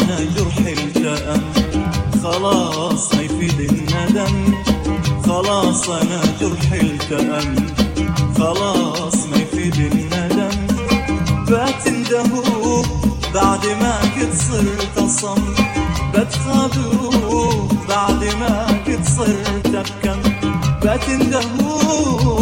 أنا جرح التأم خلاص ما يفيد الندم. خلاص أنا جرح التأم خلاص ما يفيد الندم. بتندهوه بعد ما كنت صرت أصم. بتخادوه بعد ما كنت صرت بكم بتندهوه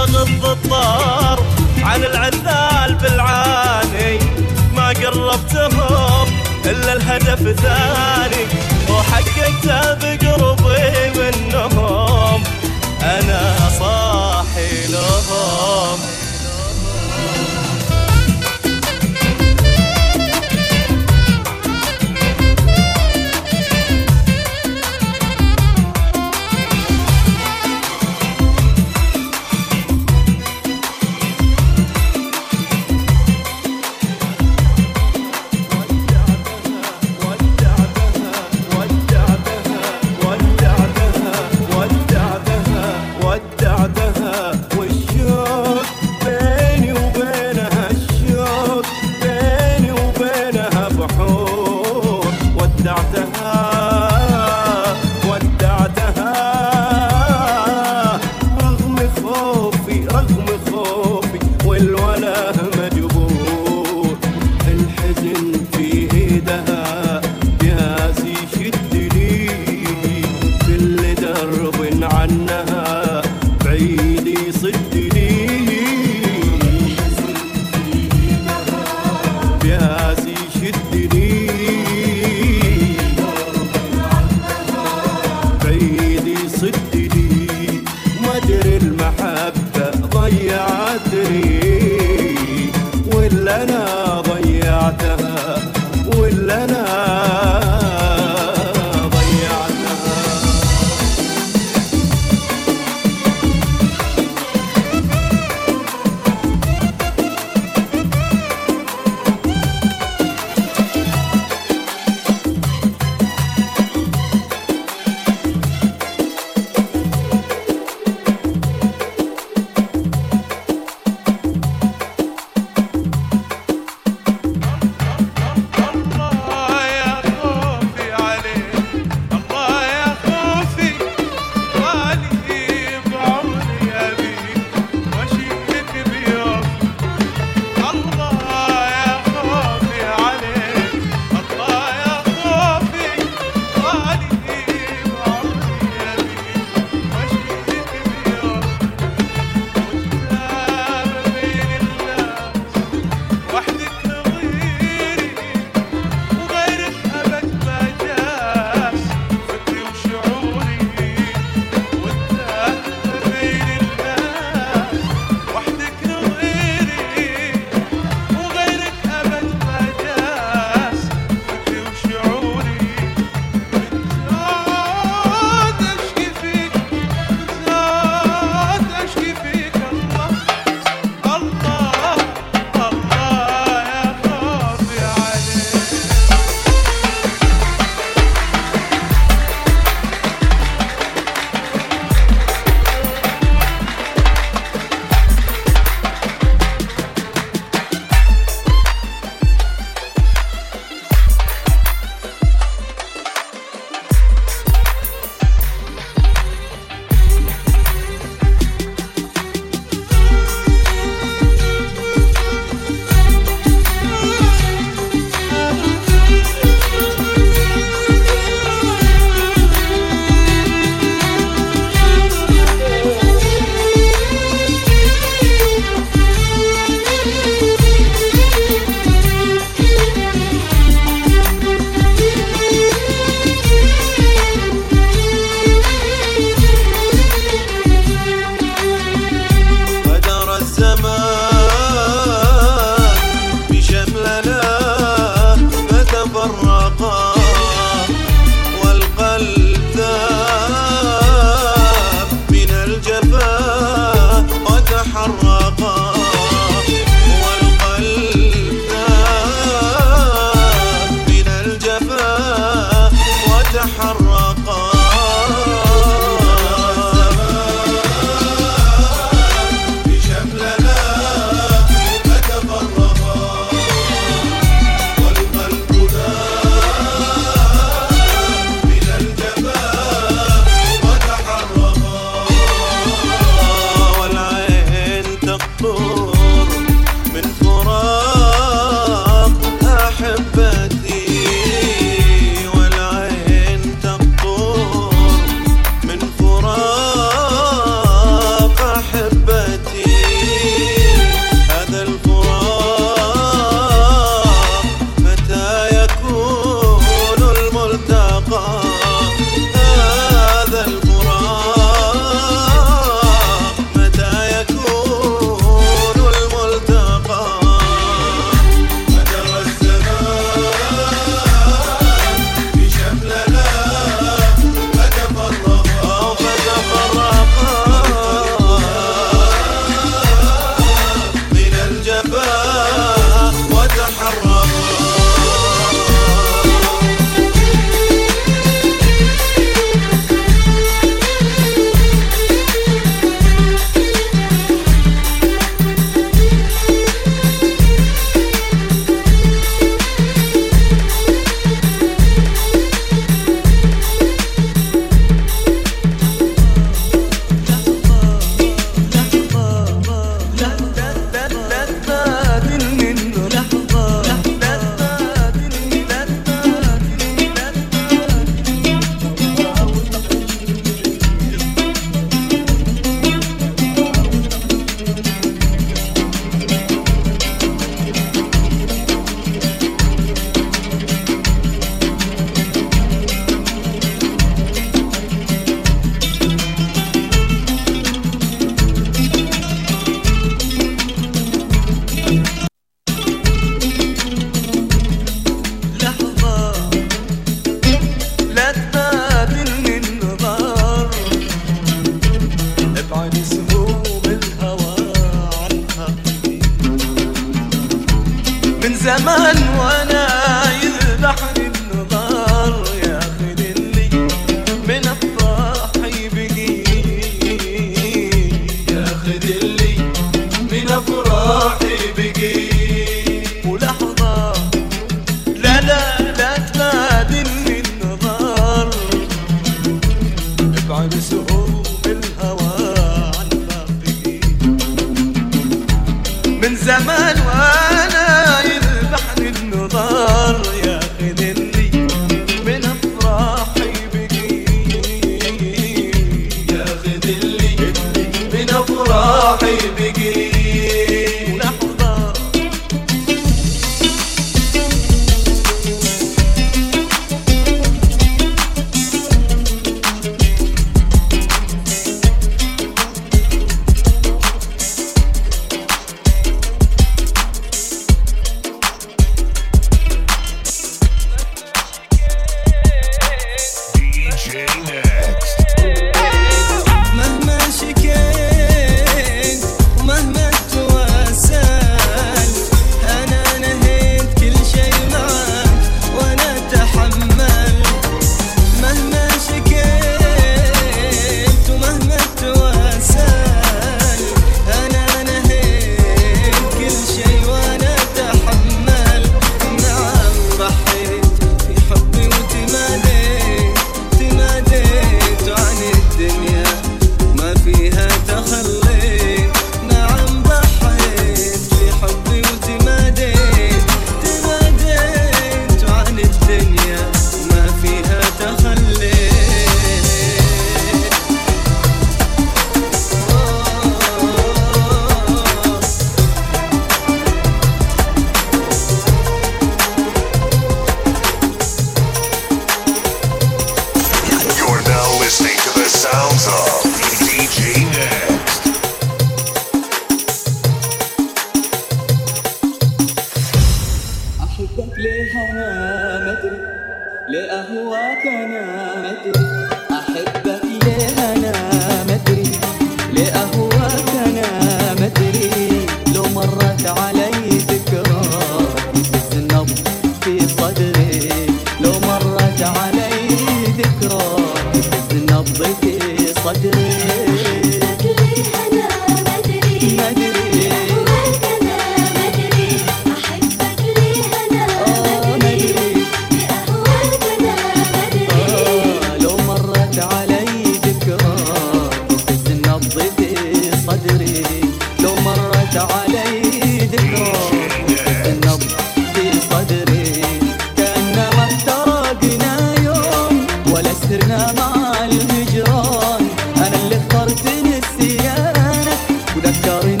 مع الهجران. أنا اللي اخترت السيانه وذكرني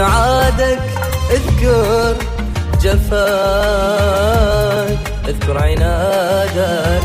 ميعادك اذكر جفاك اذكر عنادك.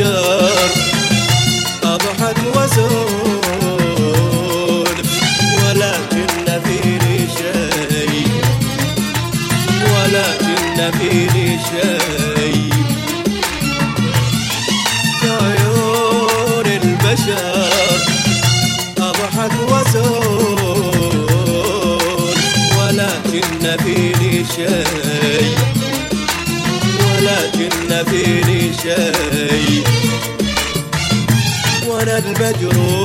شاء lloró.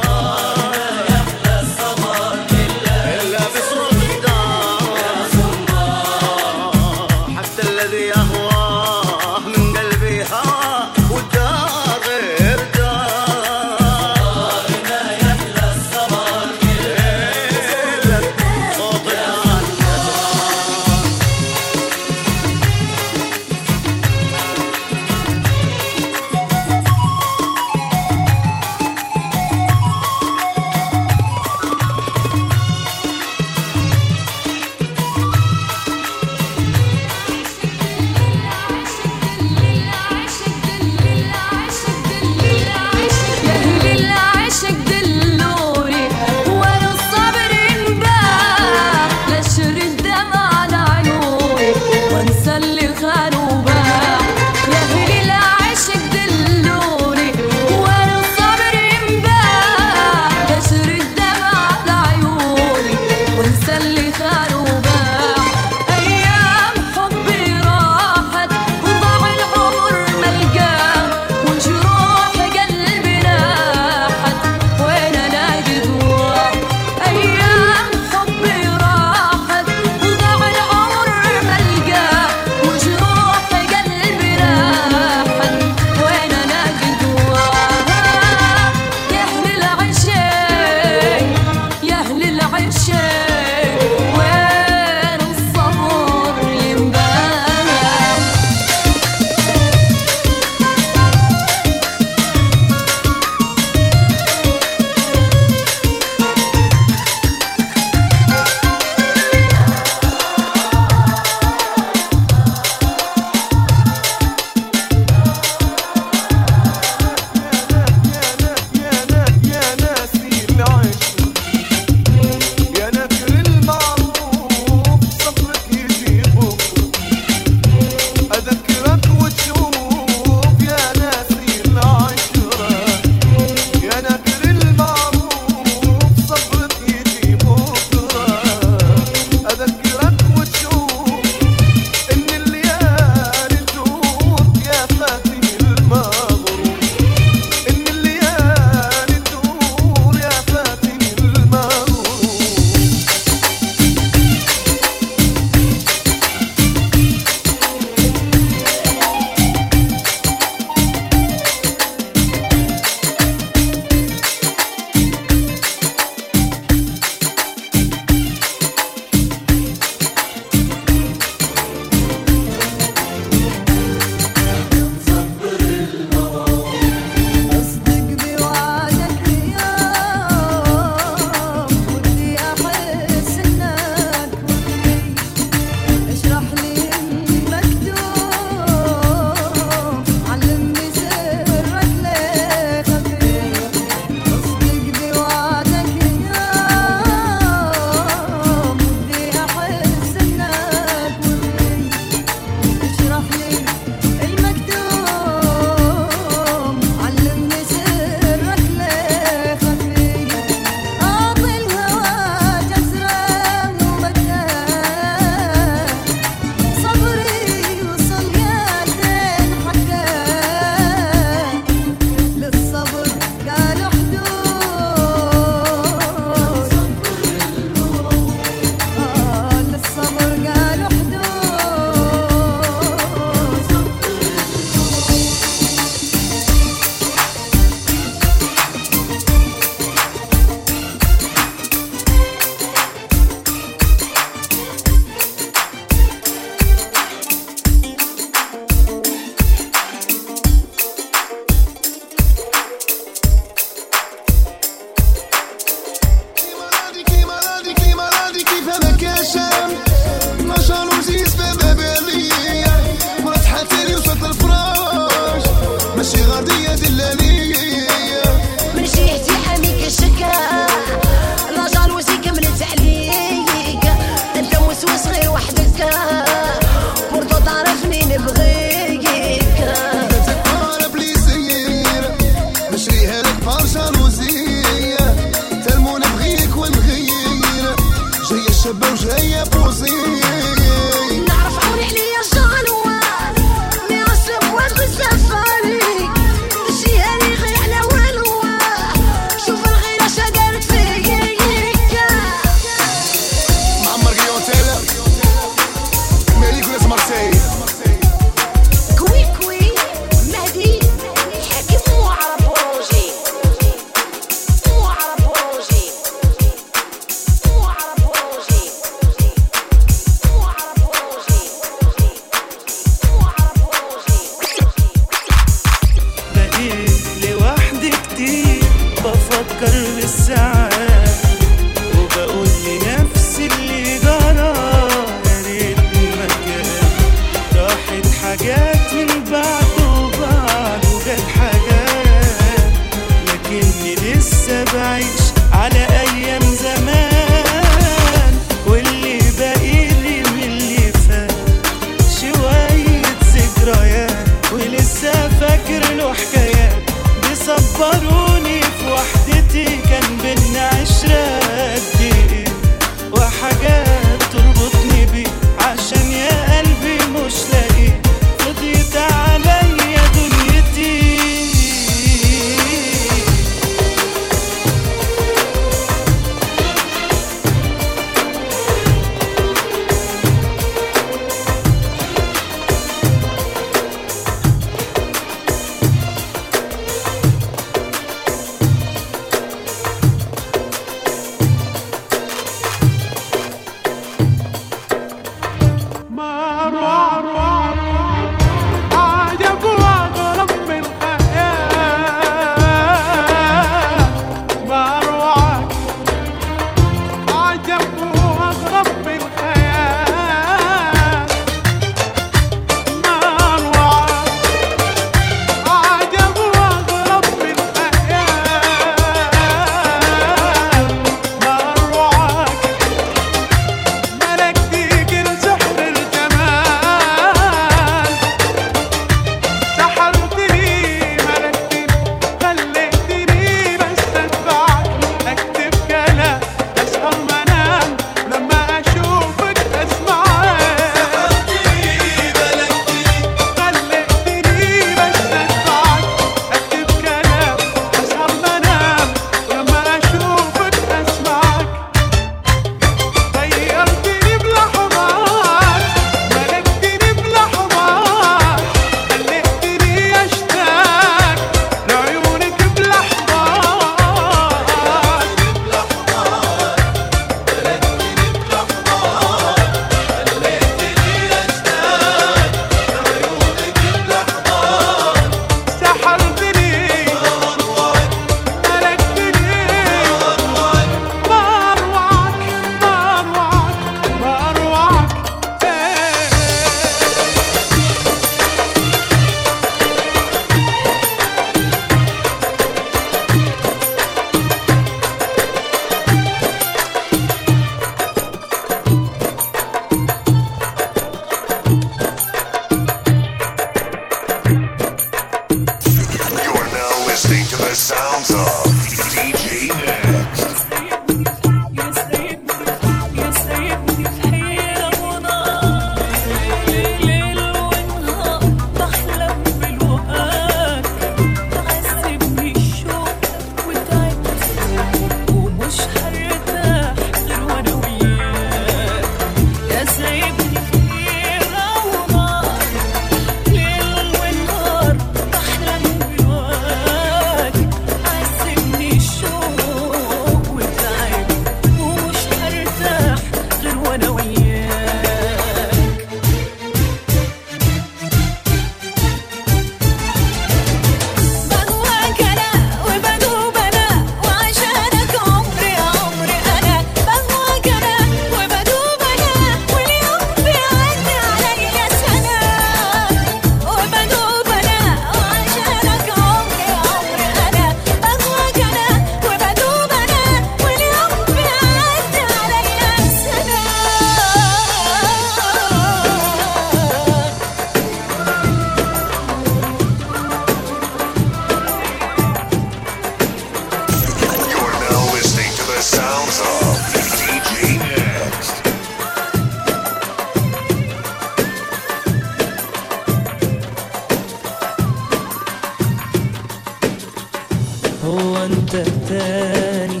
وانت تاني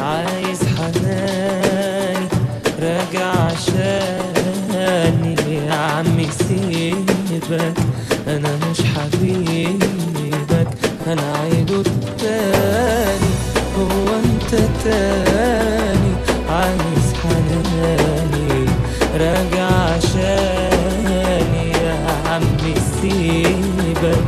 عايز حناني راجع عشاني. يا عمي سيبك أنا مش حبيبك أنا عيده التاني. هو أنت تاني عايز حناني راجع عشاني. يا عمي سيبك